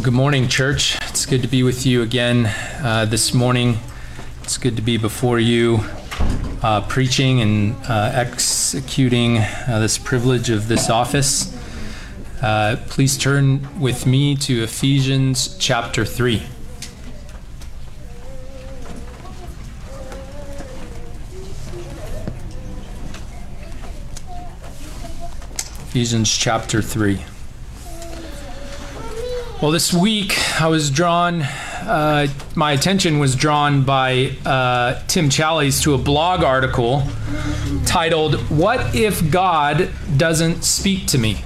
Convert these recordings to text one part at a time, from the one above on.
Well, good morning, church. It's good to be with you again uh, this morning. It's good to be before you, uh, preaching and uh, executing uh, this privilege of this office. Uh, please turn with me to Ephesians chapter 3. Ephesians chapter 3. Well, this week I was drawn, uh, my attention was drawn by uh, Tim Challies to a blog article titled, What If God Doesn't Speak to Me?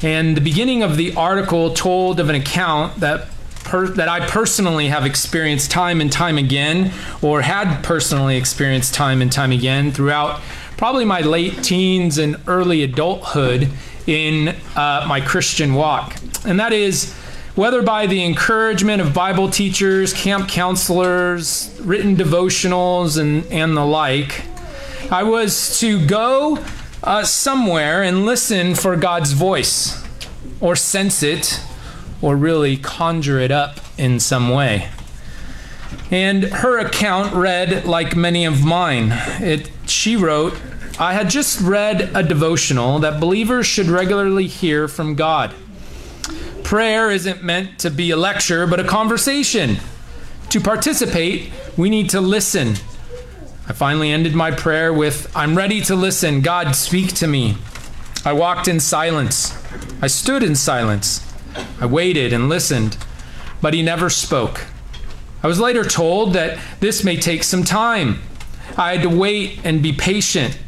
And the beginning of the article told of an account that Per, that I personally have experienced time and time again, or had personally experienced time and time again throughout probably my late teens and early adulthood in uh, my Christian walk. And that is whether by the encouragement of Bible teachers, camp counselors, written devotionals, and, and the like, I was to go uh, somewhere and listen for God's voice, or sense it, or really conjure it up in some way. And her account read like many of mine. It, she wrote, I had just read a devotional that believers should regularly hear from God. Prayer isn't meant to be a lecture, but a conversation. To participate, we need to listen. I finally ended my prayer with I'm ready to listen. God, speak to me. I walked in silence. I stood in silence. I waited and listened, but he never spoke. I was later told that this may take some time. I had to wait and be patient.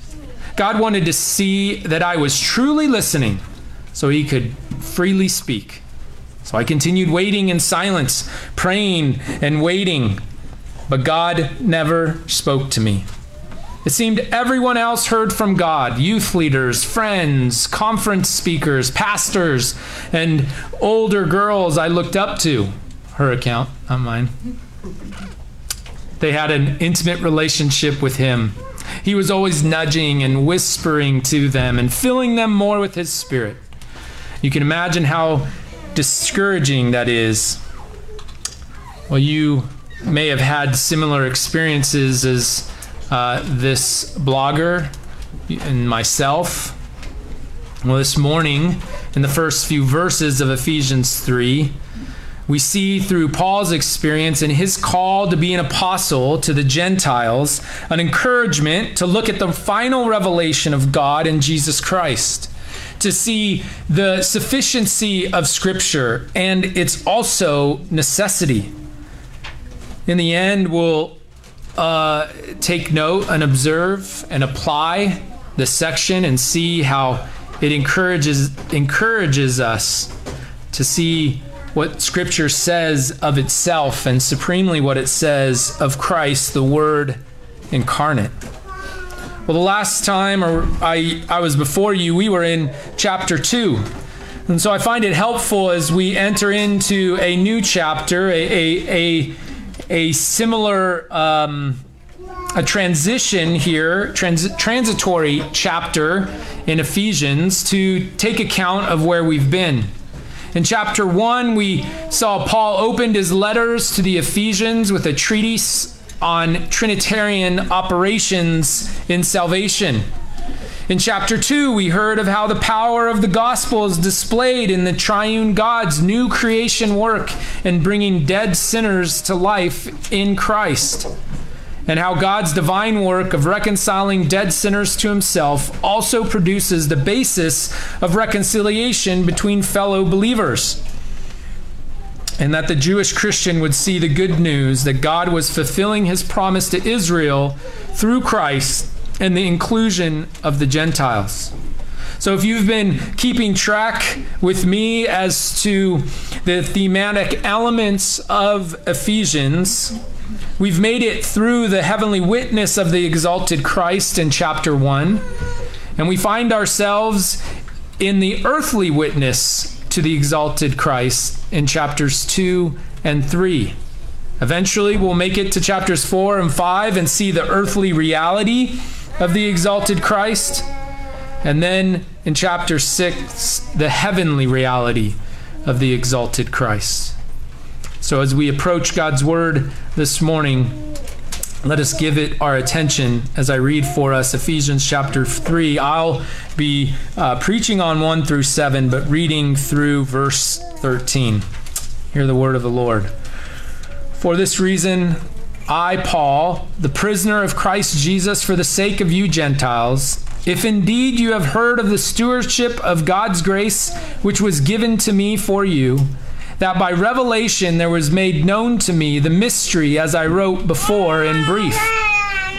God wanted to see that I was truly listening so he could freely speak. So I continued waiting in silence, praying and waiting, but God never spoke to me. It seemed everyone else heard from God youth leaders, friends, conference speakers, pastors, and older girls I looked up to. Her account, not mine. They had an intimate relationship with Him. He was always nudging and whispering to them and filling them more with His Spirit. You can imagine how discouraging that is. Well, you may have had similar experiences as uh, this blogger and myself. Well, this morning, in the first few verses of Ephesians 3, we see through Paul's experience and his call to be an apostle to the Gentiles an encouragement to look at the final revelation of God in Jesus Christ, to see the sufficiency of Scripture and its also necessity. In the end, we'll uh, take note and observe and apply the section and see how it encourages encourages us to see what Scripture says of itself and supremely what it says of Christ, the Word incarnate. Well, the last time or I, I was before you, we were in chapter 2. And so I find it helpful as we enter into a new chapter, a, a, a, a similar um, a transition here, trans- transitory chapter in Ephesians to take account of where we've been. In chapter 1, we saw Paul opened his letters to the Ephesians with a treatise on Trinitarian operations in salvation. In chapter 2, we heard of how the power of the gospel is displayed in the triune God's new creation work in bringing dead sinners to life in Christ and how God's divine work of reconciling dead sinners to himself also produces the basis of reconciliation between fellow believers. And that the Jewish Christian would see the good news that God was fulfilling his promise to Israel through Christ and the inclusion of the Gentiles. So, if you've been keeping track with me as to the thematic elements of Ephesians, We've made it through the heavenly witness of the exalted Christ in chapter 1, and we find ourselves in the earthly witness to the exalted Christ in chapters 2 and 3. Eventually, we'll make it to chapters 4 and 5 and see the earthly reality of the exalted Christ. And then in chapter 6, the heavenly reality of the exalted Christ. So, as we approach God's word this morning, let us give it our attention as I read for us Ephesians chapter 3. I'll be uh, preaching on 1 through 7, but reading through verse 13. Hear the word of the Lord. For this reason, I, Paul, the prisoner of Christ Jesus, for the sake of you Gentiles, if indeed you have heard of the stewardship of God's grace which was given to me for you, that by revelation there was made known to me the mystery as I wrote before in brief.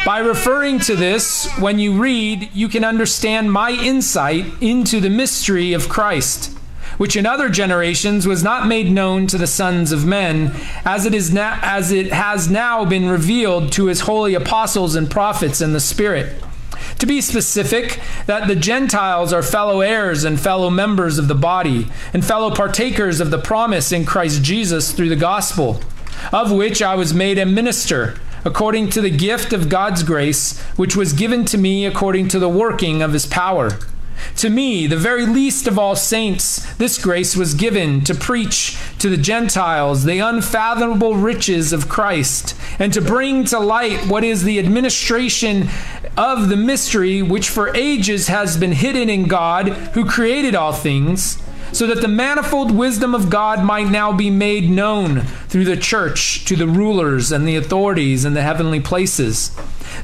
By referring to this, when you read, you can understand my insight into the mystery of Christ, which in other generations was not made known to the sons of men, as it is now, as it has now been revealed to his holy apostles and prophets in the Spirit. To be specific, that the Gentiles are fellow heirs and fellow members of the body, and fellow partakers of the promise in Christ Jesus through the gospel, of which I was made a minister, according to the gift of God's grace, which was given to me according to the working of his power. To me, the very least of all saints, this grace was given to preach to the Gentiles the unfathomable riches of Christ, and to bring to light what is the administration of the mystery which for ages has been hidden in God, who created all things, so that the manifold wisdom of God might now be made known through the church to the rulers and the authorities in the heavenly places.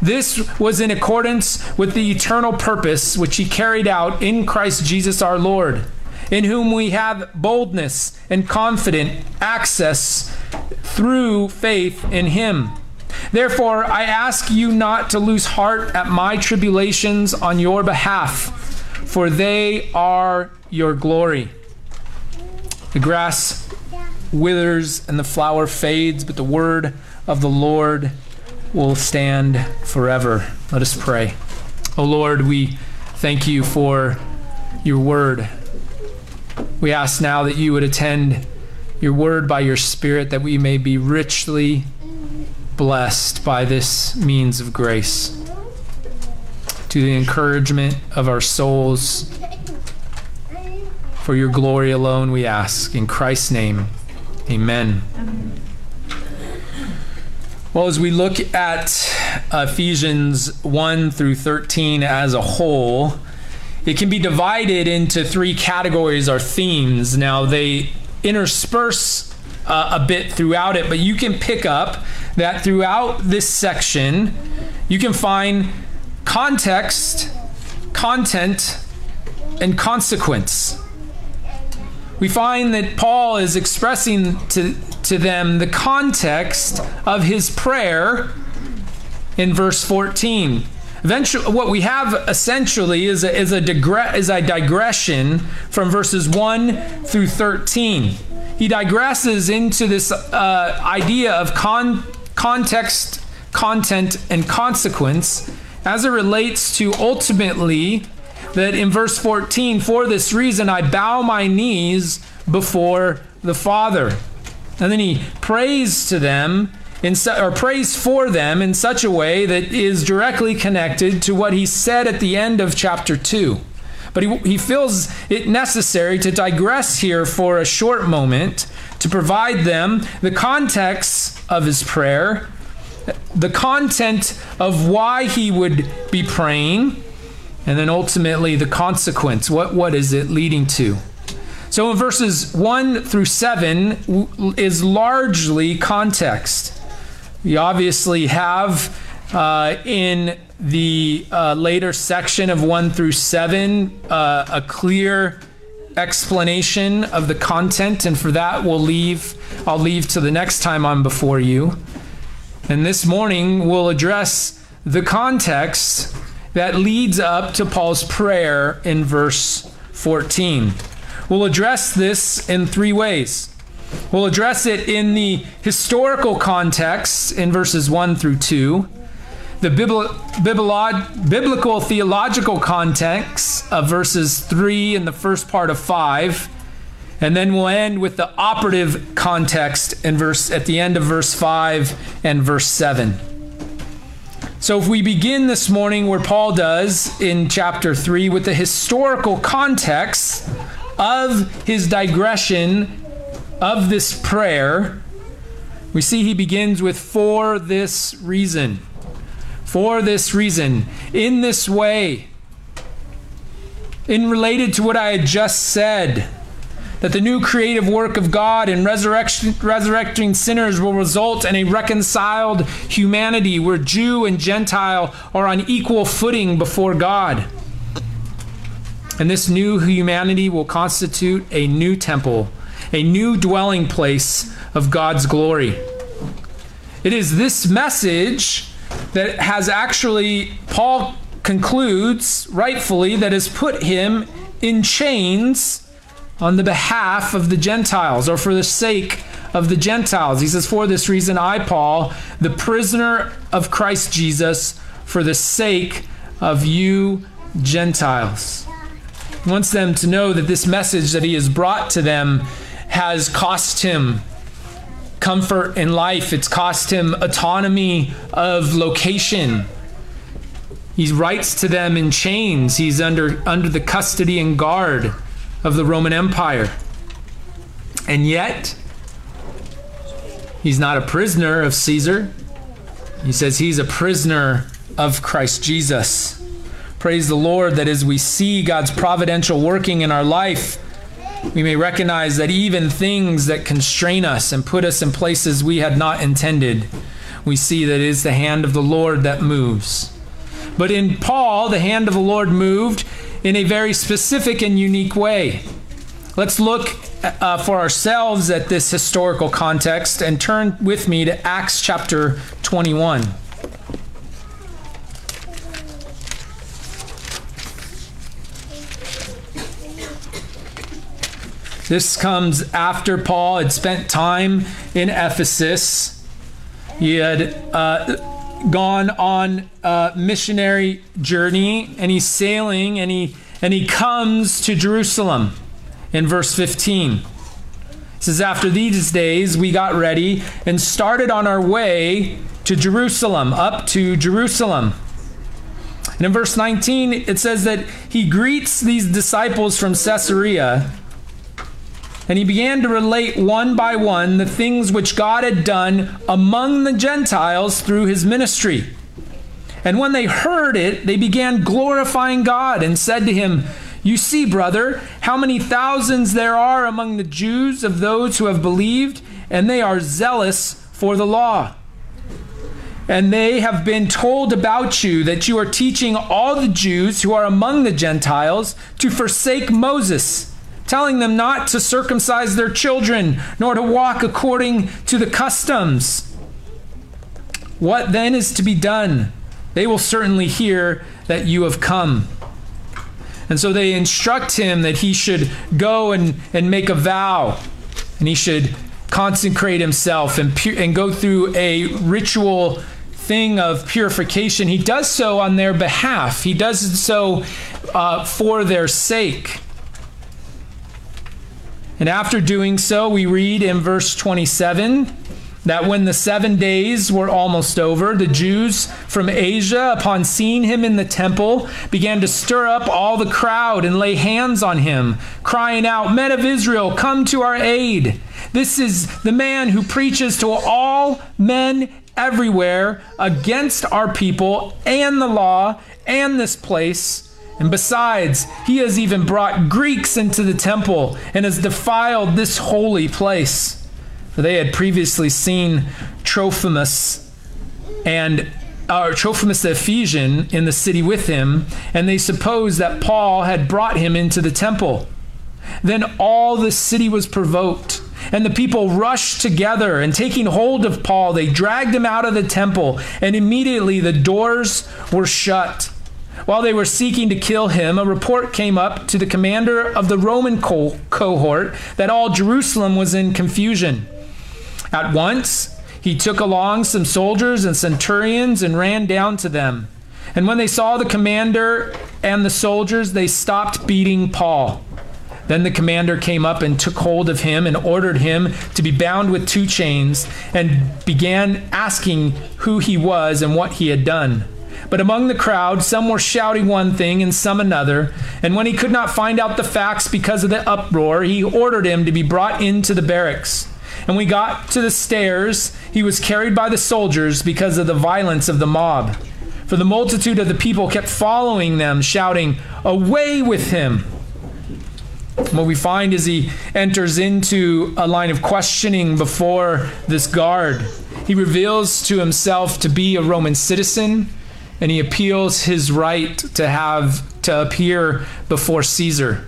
This was in accordance with the eternal purpose which he carried out in Christ Jesus our Lord, in whom we have boldness and confident access through faith in him. Therefore, I ask you not to lose heart at my tribulations on your behalf, for they are your glory. The grass withers and the flower fades, but the word of the Lord will stand forever. Let us pray. Oh Lord, we thank you for your word. We ask now that you would attend your word by your Spirit, that we may be richly blessed by this means of grace. To the encouragement of our souls, for your glory alone, we ask. In Christ's name, amen. Well, as we look at Ephesians 1 through 13 as a whole, it can be divided into three categories or themes. Now, they intersperse uh, a bit throughout it, but you can pick up that throughout this section, you can find context, content, and consequence. We find that Paul is expressing to, to them the context of his prayer in verse 14. Eventually, what we have essentially is a, is, a digre- is a digression from verses 1 through 13. He digresses into this uh, idea of con- context, content, and consequence as it relates to ultimately that in verse 14, for this reason I bow my knees before the Father. And then he prays to them in su- or prays for them in such a way that is directly connected to what he said at the end of chapter 2. But he, he feels it necessary to digress here for a short moment to provide them the context of his prayer, the content of why he would be praying, and then ultimately the consequence. What, what is it leading to? So in verses 1 through 7 is largely context. We obviously have uh, in the uh, later section of 1 through 7 uh, a clear explanation of the content and for that we'll leave I'll leave to the next time I'm before you. And this morning we'll address the context that leads up to Paul's prayer in verse 14. We'll address this in three ways. We'll address it in the historical context in verses 1 through 2, the biblical theological context of verses 3 and the first part of 5, and then we'll end with the operative context in verse at the end of verse 5 and verse 7. So if we begin this morning where Paul does in chapter 3 with the historical context of his digression of this prayer, we see he begins with for this reason. For this reason. In this way. In related to what I had just said that the new creative work of God in resurrecting sinners will result in a reconciled humanity where Jew and Gentile are on equal footing before God. And this new humanity will constitute a new temple, a new dwelling place of God's glory. It is this message that has actually, Paul concludes rightfully, that has put him in chains on the behalf of the Gentiles or for the sake of the Gentiles. He says, For this reason, I, Paul, the prisoner of Christ Jesus, for the sake of you Gentiles. He wants them to know that this message that he has brought to them has cost him comfort in life, it's cost him autonomy of location. He writes to them in chains. He's under, under the custody and guard of the Roman Empire. And yet, he's not a prisoner of Caesar. He says he's a prisoner of Christ Jesus. Praise the Lord that as we see God's providential working in our life, we may recognize that even things that constrain us and put us in places we had not intended, we see that it is the hand of the Lord that moves. But in Paul, the hand of the Lord moved in a very specific and unique way. Let's look uh, for ourselves at this historical context and turn with me to Acts chapter 21. This comes after Paul had spent time in Ephesus. He had uh, gone on a missionary journey and he's sailing and he and he comes to Jerusalem in verse 15. It says after these days we got ready and started on our way to Jerusalem, up to Jerusalem. And in verse 19 it says that he greets these disciples from Caesarea and he began to relate one by one the things which God had done among the Gentiles through his ministry. And when they heard it, they began glorifying God and said to him, You see, brother, how many thousands there are among the Jews of those who have believed, and they are zealous for the law. And they have been told about you that you are teaching all the Jews who are among the Gentiles to forsake Moses telling them not to circumcise their children, nor to walk according to the customs. What then is to be done? They will certainly hear that you have come. And so they instruct him that he should go and, and make a vow, and he should consecrate himself and, pu- and go through a ritual thing of purification. He does so on their behalf, he does so uh, for their sake. And after doing so, we read in verse 27 that when the seven days were almost over, the Jews from Asia, upon seeing him in the temple, began to stir up all the crowd and lay hands on him, crying out, Men of Israel, come to our aid. This is the man who preaches to all men everywhere against our people and the law and this place and besides, he has even brought Greeks into the temple and has defiled this holy place. For they had previously seen Trophimus and uh, Trophimus the Ephesian in the city with him, and they supposed that Paul had brought him into the temple. Then all the city was provoked, and the people rushed together, and taking hold of Paul, they dragged him out of the temple, and immediately the doors were shut. While they were seeking to kill him, a report came up to the commander of the Roman co- cohort that all Jerusalem was in confusion. At once, he took along some soldiers and centurions and ran down to them. And when they saw the commander and the soldiers, they stopped beating Paul. Then the commander came up and took hold of him and ordered him to be bound with two chains and began asking who he was and what he had done. But among the crowd, some were shouting one thing and some another. And when he could not find out the facts because of the uproar, he ordered him to be brought into the barracks. And we got to the stairs. He was carried by the soldiers because of the violence of the mob. For the multitude of the people kept following them, shouting, Away with him! What we find is he enters into a line of questioning before this guard. He reveals to himself to be a Roman citizen and he appeals his right to have to appear before Caesar.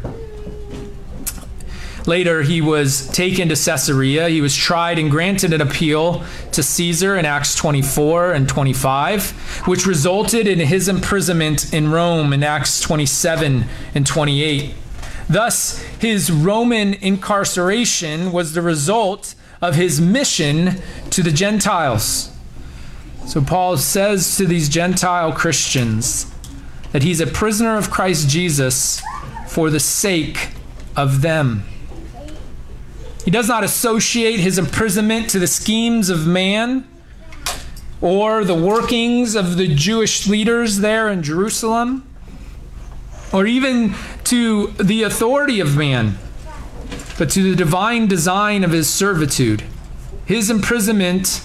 Later, he was taken to Caesarea. He was tried and granted an appeal to Caesar in Acts 24 and 25, which resulted in his imprisonment in Rome in Acts 27 and 28. Thus, his Roman incarceration was the result of his mission to the Gentiles. So Paul says to these Gentile Christians that he's a prisoner of Christ Jesus for the sake of them. He does not associate his imprisonment to the schemes of man or the workings of the Jewish leaders there in Jerusalem or even to the authority of man, but to the divine design of his servitude. His imprisonment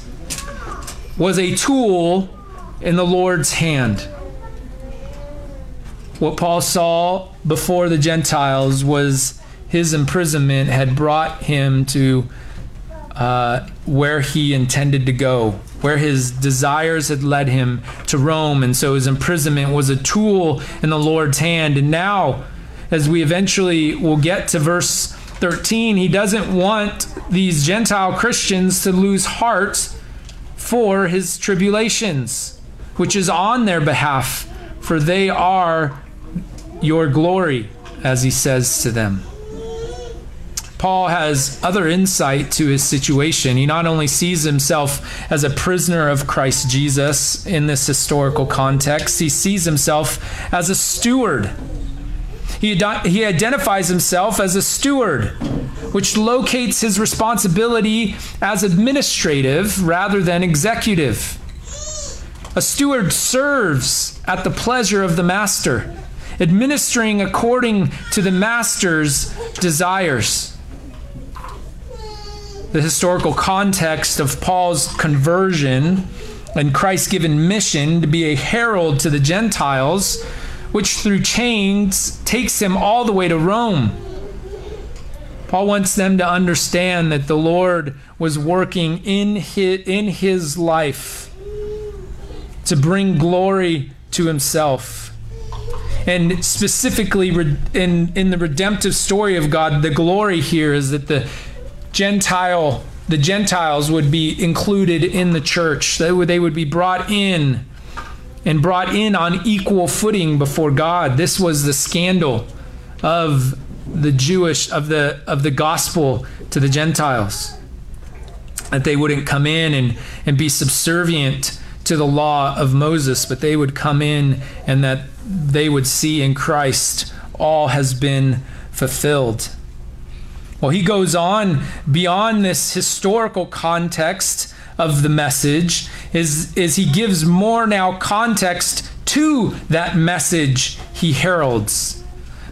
was a tool in the Lord's hand. What Paul saw before the Gentiles was his imprisonment had brought him to uh, where he intended to go, where his desires had led him to Rome. And so his imprisonment was a tool in the Lord's hand. And now, as we eventually will get to verse 13, he doesn't want these Gentile Christians to lose heart for his tribulations, which is on their behalf, for they are your glory, as he says to them. Paul has other insight to his situation. He not only sees himself as a prisoner of Christ Jesus in this historical context, he sees himself as a steward. He, he identifies himself as a steward which locates his responsibility as administrative rather than executive. A steward serves at the pleasure of the master, administering according to the master's desires. The historical context of Paul's conversion and Christ's given mission to be a herald to the Gentiles, which through chains takes him all the way to Rome Paul wants them to understand that the Lord was working in his, in his life to bring glory to himself. And specifically in, in the redemptive story of God, the glory here is that the Gentile the Gentiles would be included in the church. Would, they would be brought in and brought in on equal footing before God. This was the scandal of the Jewish of the of the gospel to the Gentiles. That they wouldn't come in and, and be subservient to the law of Moses, but they would come in and that they would see in Christ all has been fulfilled. Well, he goes on beyond this historical context of the message, is, is he gives more now context to that message he heralds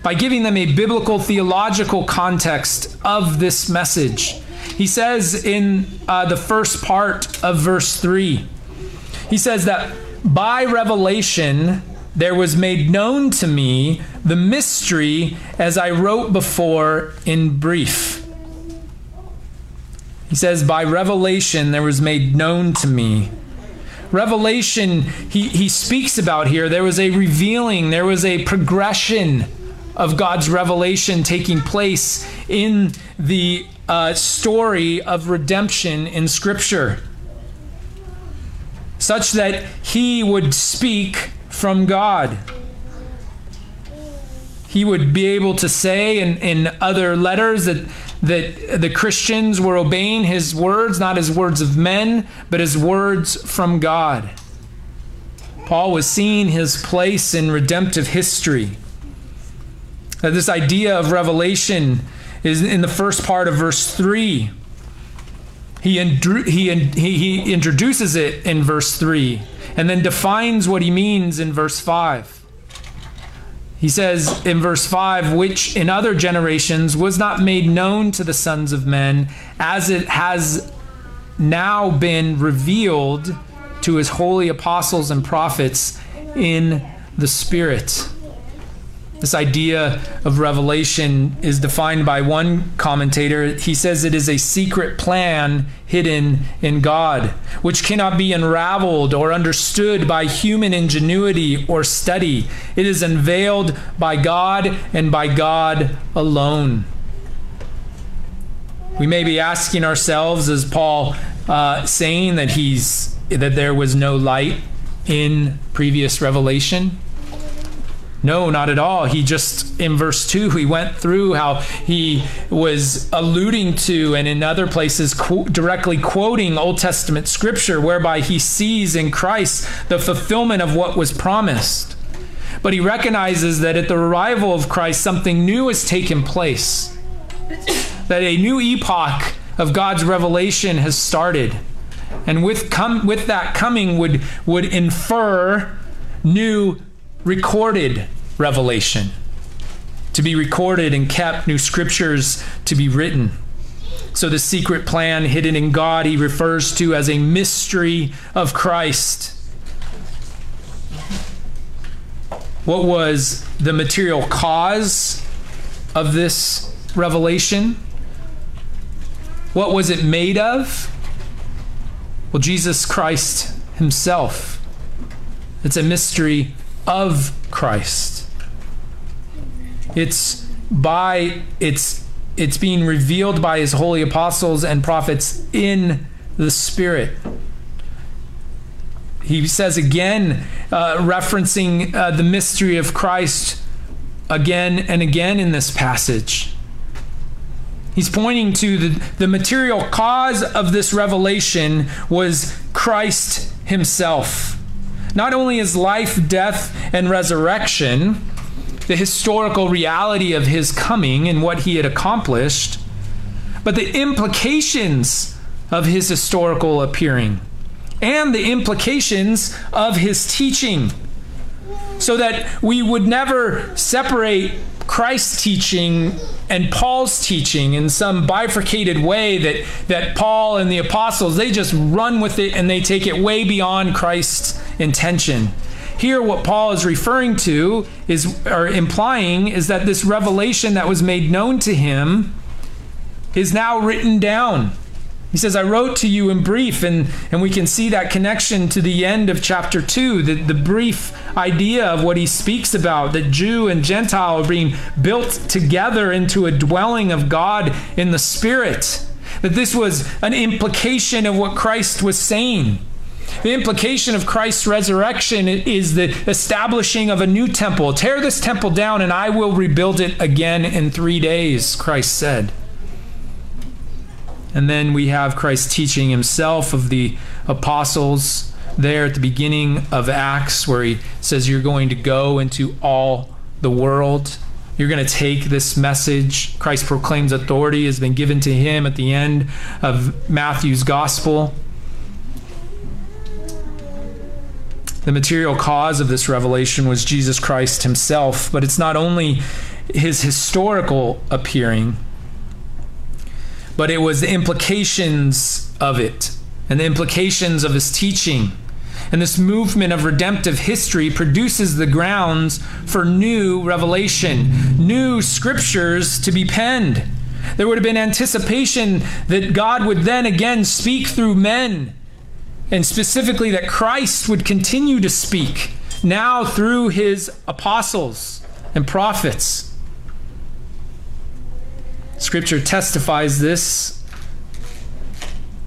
by giving them a biblical theological context of this message. He says in uh, the first part of verse 3, he says that by revelation there was made known to me the mystery as I wrote before in brief. He says, by revelation there was made known to me. Revelation, he, he speaks about here, there was a revealing, there was a progression of God's revelation taking place in the uh, story of redemption in Scripture, such that he would speak from God. He would be able to say in, in other letters that, that the Christians were obeying his words, not his words of men, but his words from God. Paul was seeing his place in redemptive history. Uh, this idea of revelation is in the first part of verse 3. He, he, he, he introduces it in verse 3 and then defines what he means in verse 5. He says in verse 5, which in other generations was not made known to the sons of men, as it has now been revealed to his holy apostles and prophets in the Spirit. This idea of revelation is defined by one commentator. He says it is a secret plan hidden in God, which cannot be unraveled or understood by human ingenuity or study. It is unveiled by God and by God alone. We may be asking ourselves, as Paul uh, saying that he's that there was no light in previous revelation no, not at all. He just, in verse 2, he went through how he was alluding to, and in other places, directly quoting Old Testament scripture, whereby he sees in Christ the fulfillment of what was promised. But he recognizes that at the arrival of Christ, something new has taken place, that a new epoch of God's revelation has started. And with, com- with that coming would, would infer new recorded revelation, to be recorded and kept, new scriptures to be written. So, the secret plan hidden in God, he refers to as a mystery of Christ. What was the material cause of this revelation? What was it made of? Well, Jesus Christ Himself. It's a mystery of Christ. It's by it's it's being revealed by his holy apostles and prophets in the Spirit. He says again, uh, referencing uh, the mystery of Christ again and again in this passage. He's pointing to the, the material cause of this revelation was Christ himself. Not only his life, death, and resurrection, the historical reality of his coming and what he had accomplished, but the implications of his historical appearing and the implications of his teaching, so that we would never separate Christ's teaching and Paul's teaching in some bifurcated way that, that Paul and the apostles, they just run with it and they take it way beyond Christ's intention. Here, what Paul is referring to is, or implying, is that this revelation that was made known to him is now written down. He says, I wrote to you in brief, and, and we can see that connection to the end of chapter 2, the, the brief idea of what he speaks about that Jew and Gentile are being built together into a dwelling of God in the Spirit. That this was an implication of what Christ was saying. The implication of Christ's resurrection is the establishing of a new temple. Tear this temple down, and I will rebuild it again in three days, Christ said. And then we have Christ teaching himself of the apostles there at the beginning of Acts, where he says, You're going to go into all the world. You're going to take this message. Christ proclaims authority has been given to him at the end of Matthew's gospel. The material cause of this revelation was Jesus Christ himself, but it's not only his historical appearing, but it was the implications of it and the implications of his teaching. And this movement of redemptive history produces the grounds for new revelation, new scriptures to be penned. There would have been anticipation that God would then again speak through men and specifically that Christ would continue to speak now through his apostles and prophets. Scripture testifies this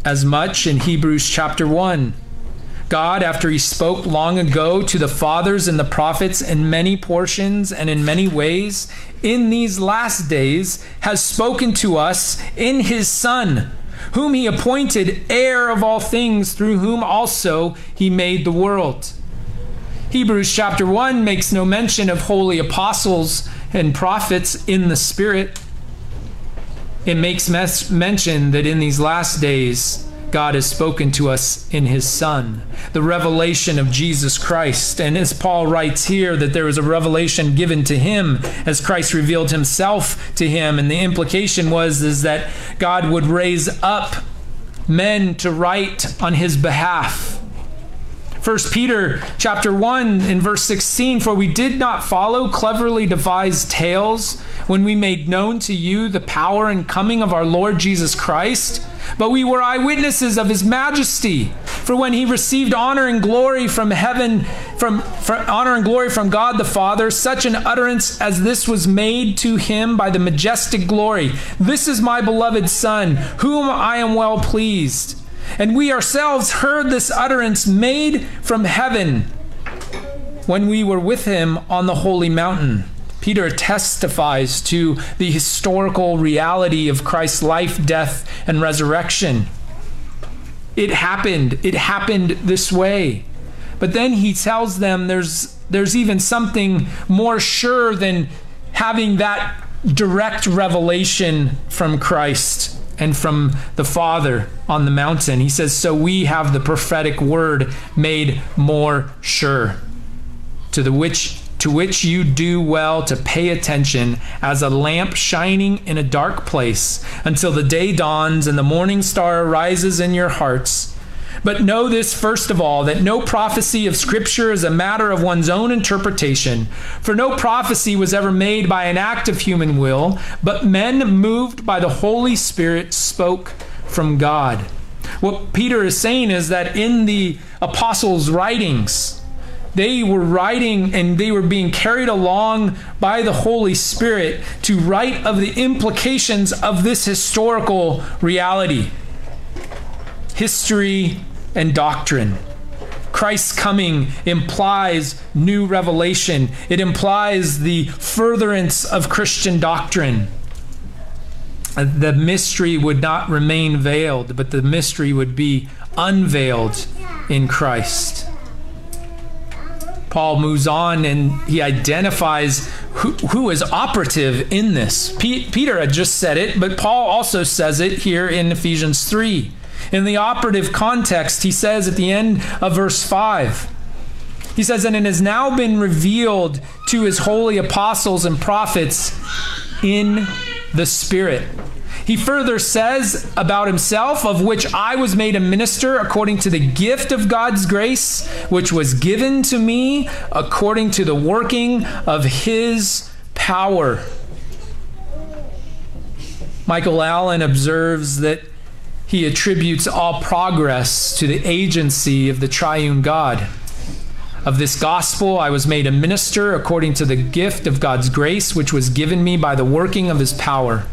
as much in Hebrews chapter 1. God, after he spoke long ago to the fathers and the prophets in many portions and in many ways, in these last days has spoken to us in his Son whom he appointed heir of all things, through whom also he made the world. Hebrews chapter 1 makes no mention of holy apostles and prophets in the Spirit. It makes mention that in these last days, God has spoken to us in his Son, the revelation of Jesus Christ. And as Paul writes here, that there was a revelation given to him as Christ revealed himself to him. And the implication was is that God would raise up men to write on his behalf. 1 Peter chapter 1 in verse 16 for we did not follow cleverly devised tales when we made known to you the power and coming of our Lord Jesus Christ but we were eyewitnesses of his majesty. For when he received honor and glory from heaven from, from honor and glory from God the Father such an utterance as this was made to him by the majestic glory. This is my beloved son whom I am well pleased. And we ourselves heard this utterance made from heaven when we were with him on the holy mountain. Peter testifies to the historical reality of Christ's life, death, and resurrection. It happened. It happened this way. But then he tells them there's there's even something more sure than having that direct revelation from Christ and from the Father on the mountain. He says, So we have the prophetic word made more sure, to the which to which you do well to pay attention as a lamp shining in a dark place until the day dawns and the morning star rises in your hearts. But know this first of all that no prophecy of Scripture is a matter of one's own interpretation. For no prophecy was ever made by an act of human will, but men moved by the Holy Spirit spoke from God. What Peter is saying is that in the apostles' writings, they were writing and they were being carried along by the Holy Spirit to write of the implications of this historical reality. History and doctrine. Christ's coming implies new revelation, it implies the furtherance of Christian doctrine. The mystery would not remain veiled, but the mystery would be unveiled in Christ. Paul moves on and he identifies who, who is operative in this. P- Peter had just said it, but Paul also says it here in Ephesians 3. In the operative context, he says at the end of verse 5, he says, And it has now been revealed to his holy apostles and prophets in the Spirit. He further says about himself, of which I was made a minister according to the gift of God's grace, which was given to me according to the working of his power. Michael Allen observes that he attributes all progress to the agency of the triune God. Of this gospel, I was made a minister according to the gift of God's grace, which was given me by the working of his power.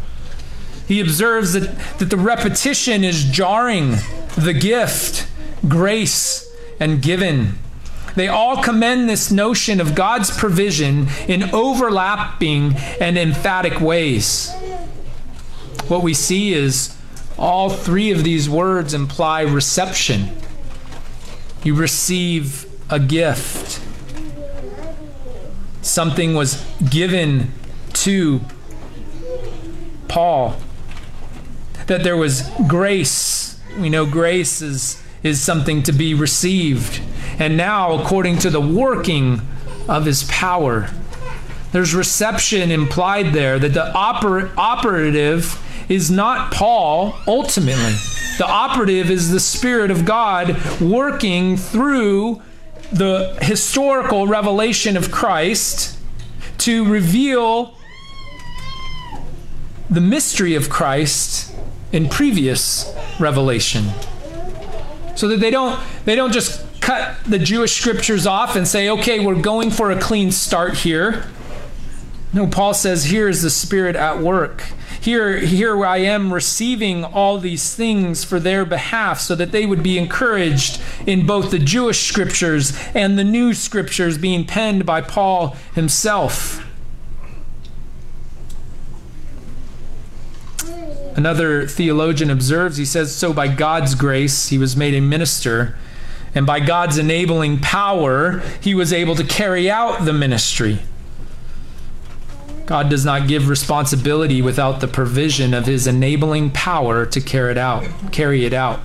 He observes that, that the repetition is jarring the gift, grace, and given. They all commend this notion of God's provision in overlapping and emphatic ways. What we see is all three of these words imply reception. You receive a gift. Something was given to Paul. That there was grace. We know grace is, is something to be received. And now, according to the working of his power, there's reception implied there, that the oper- operative is not Paul ultimately. The operative is the Spirit of God working through the historical revelation of Christ to reveal the mystery of Christ in previous revelation. So that they don't they don't just cut the Jewish scriptures off and say, "Okay, we're going for a clean start here." No, Paul says, "Here is the Spirit at work." Here, here I am receiving all these things for their behalf so that they would be encouraged in both the Jewish scriptures and the new scriptures being penned by Paul himself. Another theologian observes, he says, So by God's grace, he was made a minister, and by God's enabling power, he was able to carry out the ministry. God does not give responsibility without the provision of his enabling power to carry it out. Carry it out.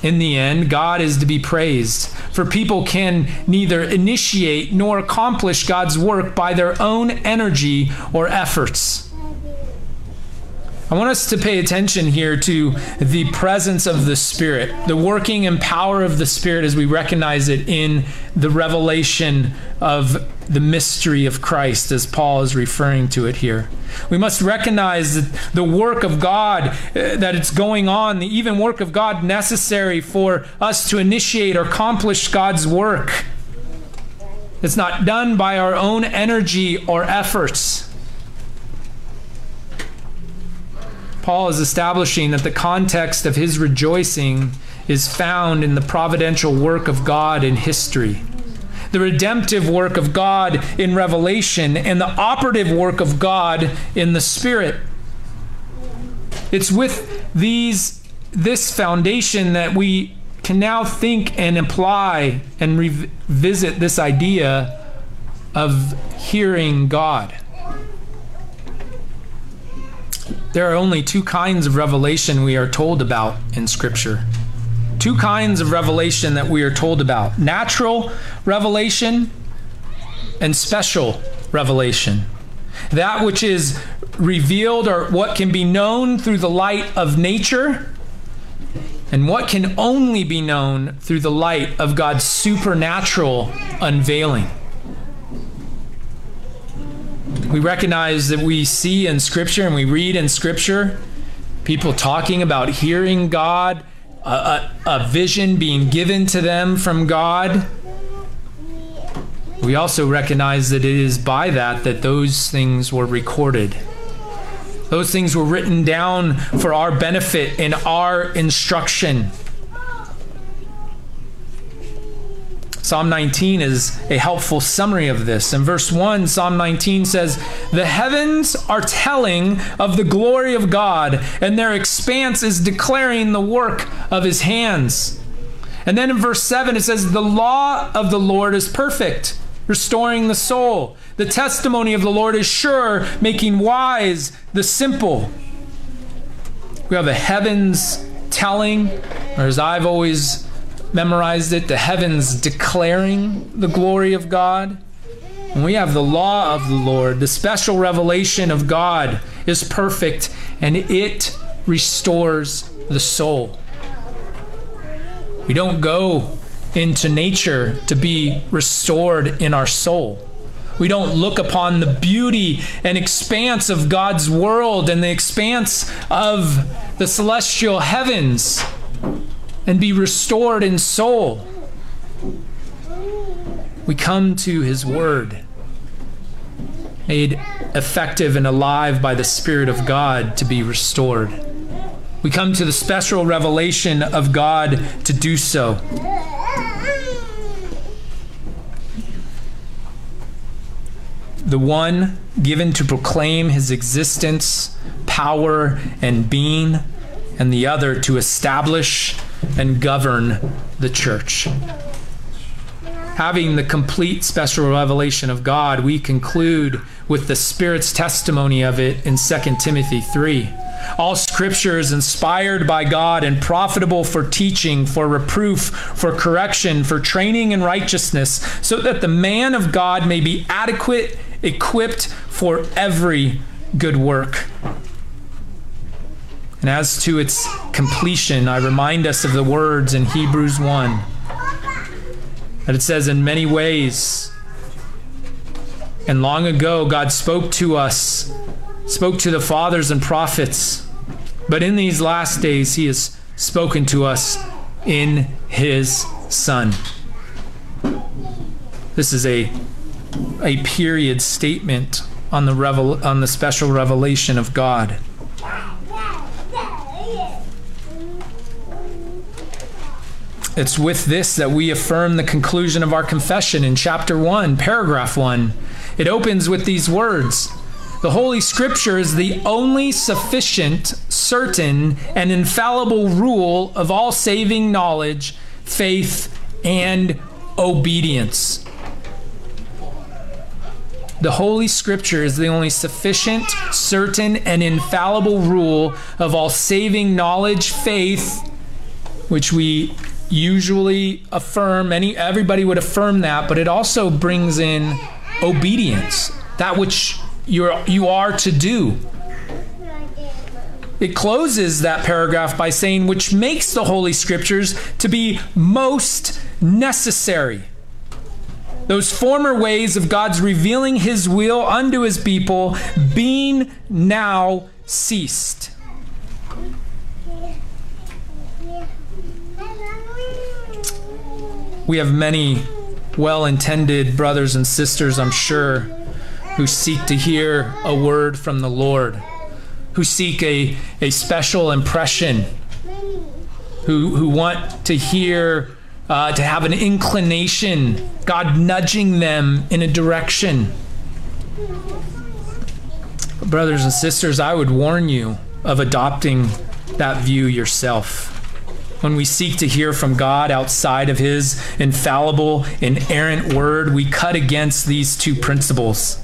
In the end, God is to be praised, for people can neither initiate nor accomplish God's work by their own energy or efforts. I want us to pay attention here to the presence of the Spirit, the working and power of the Spirit as we recognize it in the revelation of the mystery of Christ, as Paul is referring to it here. We must recognize that the work of God, uh, that it's going on, the even work of God necessary for us to initiate or accomplish God's work. It's not done by our own energy or efforts. Paul is establishing that the context of his rejoicing is found in the providential work of God in history, the redemptive work of God in Revelation, and the operative work of God in the Spirit. It's with these this foundation that we can now think and apply and revisit this idea of hearing God. There are only two kinds of revelation we are told about in Scripture. Two kinds of revelation that we are told about natural revelation and special revelation. That which is revealed or what can be known through the light of nature, and what can only be known through the light of God's supernatural unveiling we recognize that we see in Scripture and we read in Scripture people talking about hearing God, a, a, a, vision being given to them from God. We also recognize that it is by that that those things were recorded. Those things were written down for our benefit and our instruction. Psalm 19 is a helpful summary of this. In verse 1, Psalm 19 says, The heavens are telling of the glory of God, and their expanse is declaring the work of his hands. And then in verse 7, it says, The law of the Lord is perfect, restoring the soul. The testimony of the Lord is sure, making wise the simple. We have the heavens telling, or as I've always memorized it, the heavens declaring the glory of God. And we have the law of the Lord, the special revelation of God is perfect and it restores the soul. We don't go into nature to be restored in our soul. We don't look upon the beauty and expanse of God's world and the expanse of the celestial heavens and be restored in soul. We come to His Word, made effective and alive by the Spirit of God to be restored. We come to the special revelation of God to do so. The one given to proclaim his existence, power, and being, and the other to establish and govern the church. Having the complete special revelation of God, we conclude with the Spirit's testimony of it in 2 Timothy 3. All scripture is inspired by God and profitable for teaching, for reproof, for correction, for training in righteousness, so that the man of God may be adequate, equipped for every good work. And as to its completion, I remind us of the words in Hebrews 1 that it says, In many ways, and long ago, God spoke to us, spoke to the fathers and prophets, but in these last days, He has spoken to us in His Son. This is a, a period statement on the, revel, on the special revelation of God. It's with this that we affirm the conclusion of our confession in chapter 1, paragraph 1. It opens with these words The Holy Scripture is the only sufficient, certain, and infallible rule of all saving knowledge, faith, and obedience. The Holy Scripture is the only sufficient, certain, and infallible rule of all saving knowledge, faith, which we usually affirm any everybody would affirm that, but it also brings in obedience, that which you're you are to do. It closes that paragraph by saying, which makes the Holy Scriptures to be most necessary. Those former ways of God's revealing His will unto His people being now ceased. We have many well intended brothers and sisters, I'm sure, who seek to hear a word from the Lord, who seek a, a special impression, who, who want to hear, uh, to have an inclination, God nudging them in a direction. Brothers and sisters, I would warn you of adopting that view yourself when we seek to hear from God outside of His infallible, inerrant word, we cut against these two principles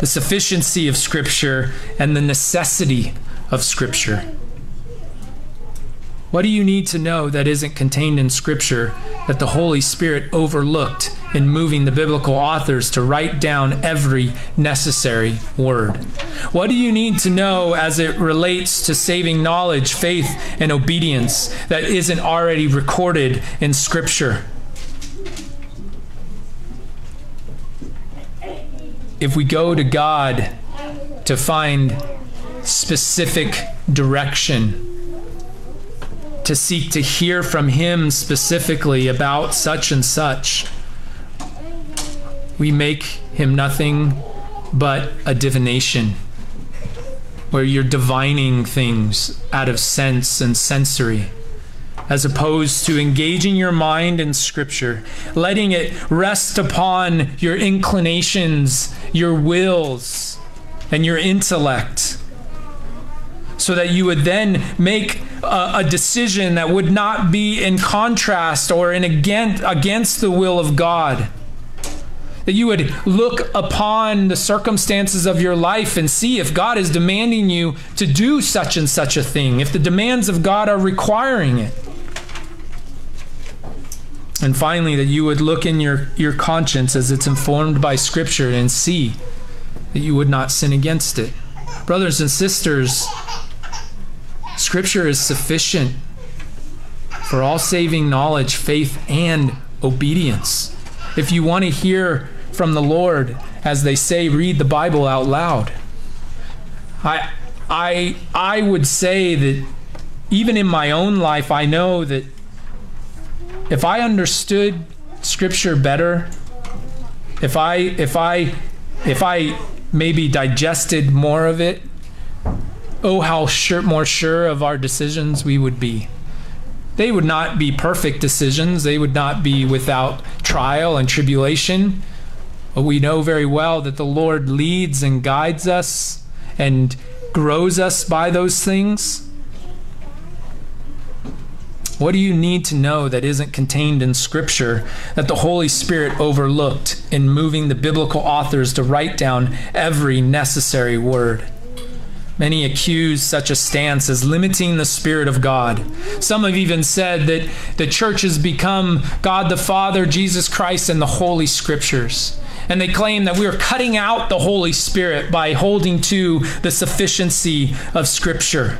the sufficiency of Scripture and the necessity of Scripture. What do you need to know that isn't contained in Scripture that the Holy Spirit overlooked in moving the biblical authors to write down every necessary word? What do you need to know as it relates to saving knowledge, faith, and obedience that isn't already recorded in Scripture? If we go to God to find specific direction, to seek to hear from Him specifically about such and such. We make Him nothing but a divination, where you're divining things out of sense and sensory, as opposed to engaging your mind in Scripture, letting it rest upon your inclinations, your wills, and your intellect so that you would then make a, decision that would not be in contrast or in against, against the will of God. That you would look upon the circumstances of your life and see if God is demanding you to do such and such a thing, if the demands of God are requiring it. And finally, that you would look in your, your conscience as it's informed by Scripture and see that you would not sin against it. Brothers and sisters, Scripture is sufficient for all saving knowledge, faith, and obedience. If you want to hear from the Lord, as they say, read the Bible out loud. I, I, I would say that even in my own life, I know that if I understood Scripture better, if I, if I, if I maybe digested more of it, oh, how sure, more sure of our decisions we would be. They would not be perfect decisions, they would not be without trial and tribulation. But we know very well that the Lord leads and guides us and grows us by those things. What do you need to know that isn't contained in Scripture that the Holy Spirit overlooked in moving the biblical authors to write down every necessary word? Many accuse such a stance as limiting the Spirit of God. Some have even said that the church has become God the Father, Jesus Christ, and the Holy Scriptures. And they claim that we are cutting out the Holy Spirit by holding to the sufficiency of Scripture.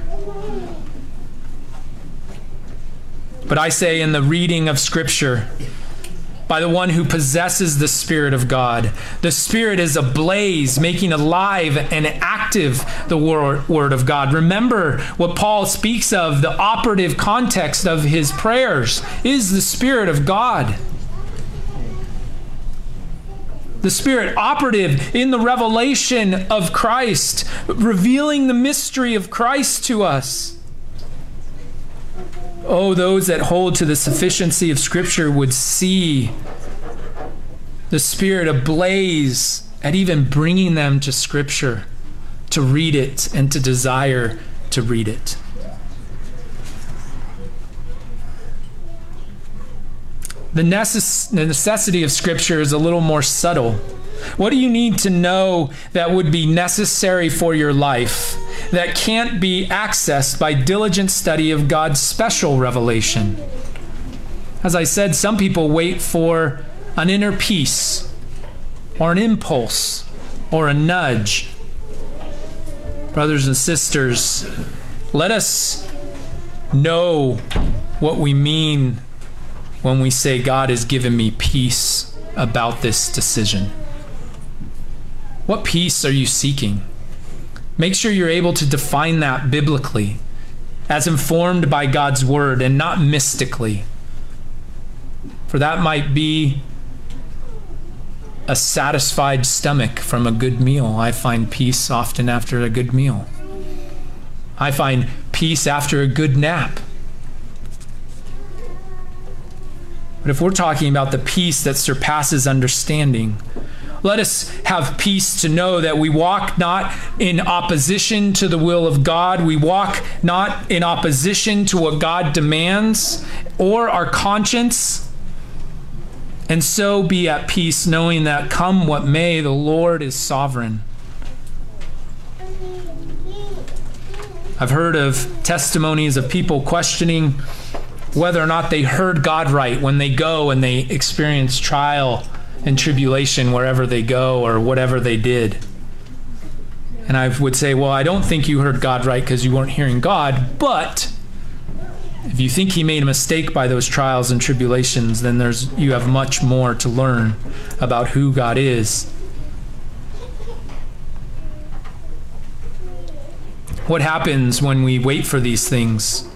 But I say, in the reading of Scripture, by the one who possesses the Spirit of God. The Spirit is ablaze, making alive and active the Word of God. Remember what Paul speaks of the operative context of his prayers is the Spirit of God. The Spirit operative in the revelation of Christ, revealing the mystery of Christ to us. Oh, those that hold to the sufficiency of Scripture would see the Spirit ablaze at even bringing them to Scripture, to read it and to desire to read it. The, necess- the necessity of Scripture is a little more subtle. What do you need to know that would be necessary for your life? That can't be accessed by diligent study of God's special revelation. As I said, some people wait for an inner peace or an impulse or a nudge. Brothers and sisters, let us know what we mean when we say God has given me peace about this decision. What peace are you seeking? Make sure you're able to define that biblically, as informed by God's word, and not mystically. For that might be a satisfied stomach from a good meal. I find peace often after a good meal. I find peace after a good nap. But if we're talking about the peace that surpasses understanding, let us have peace to know that we walk not in opposition to the will of God. We walk not in opposition to what God demands or our conscience. And so be at peace, knowing that come what may, the Lord is sovereign. I've heard of testimonies of people questioning whether or not they heard God right when they go and they experience trial and tribulation wherever they go or whatever they did. And I would say, well, I don't think you heard God right because you weren't hearing God, but if you think he made a mistake by those trials and tribulations, then there's you have much more to learn about who God is. What happens when we wait for these things?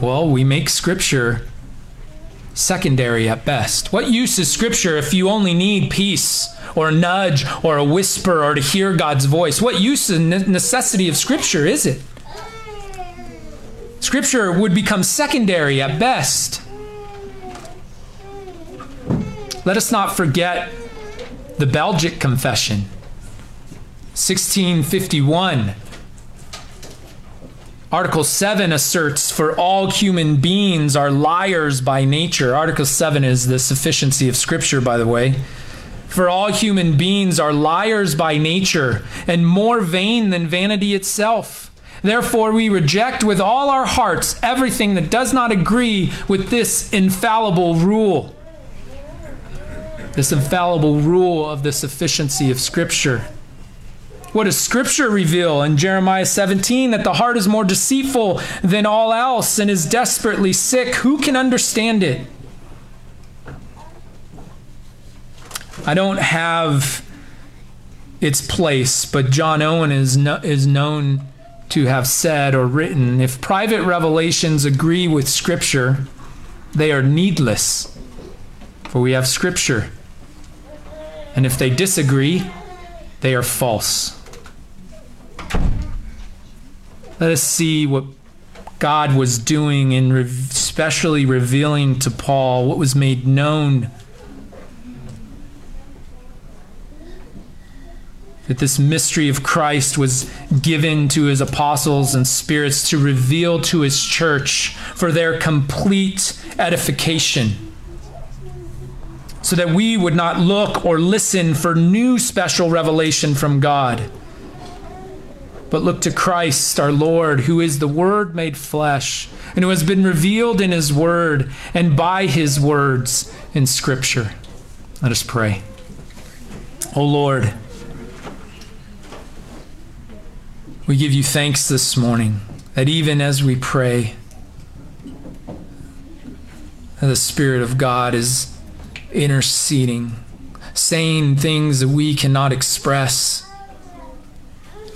Well, we make Scripture secondary at best. What use is Scripture if you only need peace or a nudge or a whisper or to hear God's voice? What use and necessity of Scripture is it? Scripture would become secondary at best. Let us not forget the Belgic Confession, 1651 Article 7 asserts for all human beings are liars by nature. Article 7 is the sufficiency of Scripture, by the way. For all human beings are liars by nature and more vain than vanity itself. Therefore, we reject with all our hearts everything that does not agree with this infallible rule. This infallible rule of the sufficiency of Scripture. What does Scripture reveal in Jeremiah 17? That the heart is more deceitful than all else and is desperately sick. Who can understand it? I don't have its place, but John Owen is, no, is known to have said or written if private revelations agree with Scripture, they are needless, for we have Scripture. And if they disagree, they are false. Let us see what God was doing in re- especially revealing to Paul what was made known. That this mystery of Christ was given to his apostles and spirits to reveal to his church for their complete edification. So that we would not look or listen for new special revelation from God but look to Christ our Lord, who is the Word made flesh, and who has been revealed in His Word and by His words in Scripture. Let us pray. O Lord, we give you thanks this morning that even as we pray, the Spirit of God is interceding, saying things that we cannot express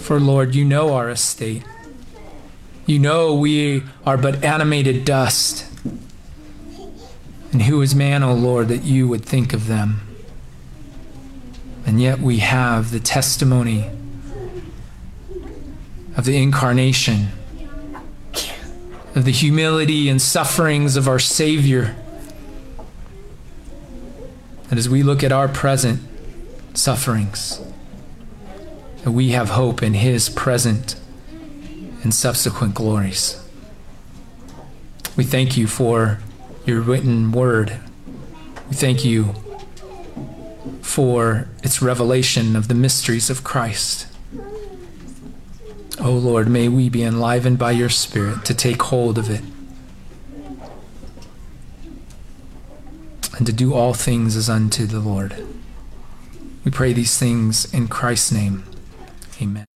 for Lord, you know our estate. You know we are but animated dust. And who is man, O Lord, that you would think of them? And yet we have the testimony of the incarnation, of the humility and sufferings of our Savior. And as we look at our present sufferings, that we have hope in His present and subsequent glories. We thank you for your written word. We thank you for its revelation of the mysteries of Christ. Oh Lord, may we be enlivened by your Spirit to take hold of it and to do all things as unto the Lord. We pray these things in Christ's name. Amen.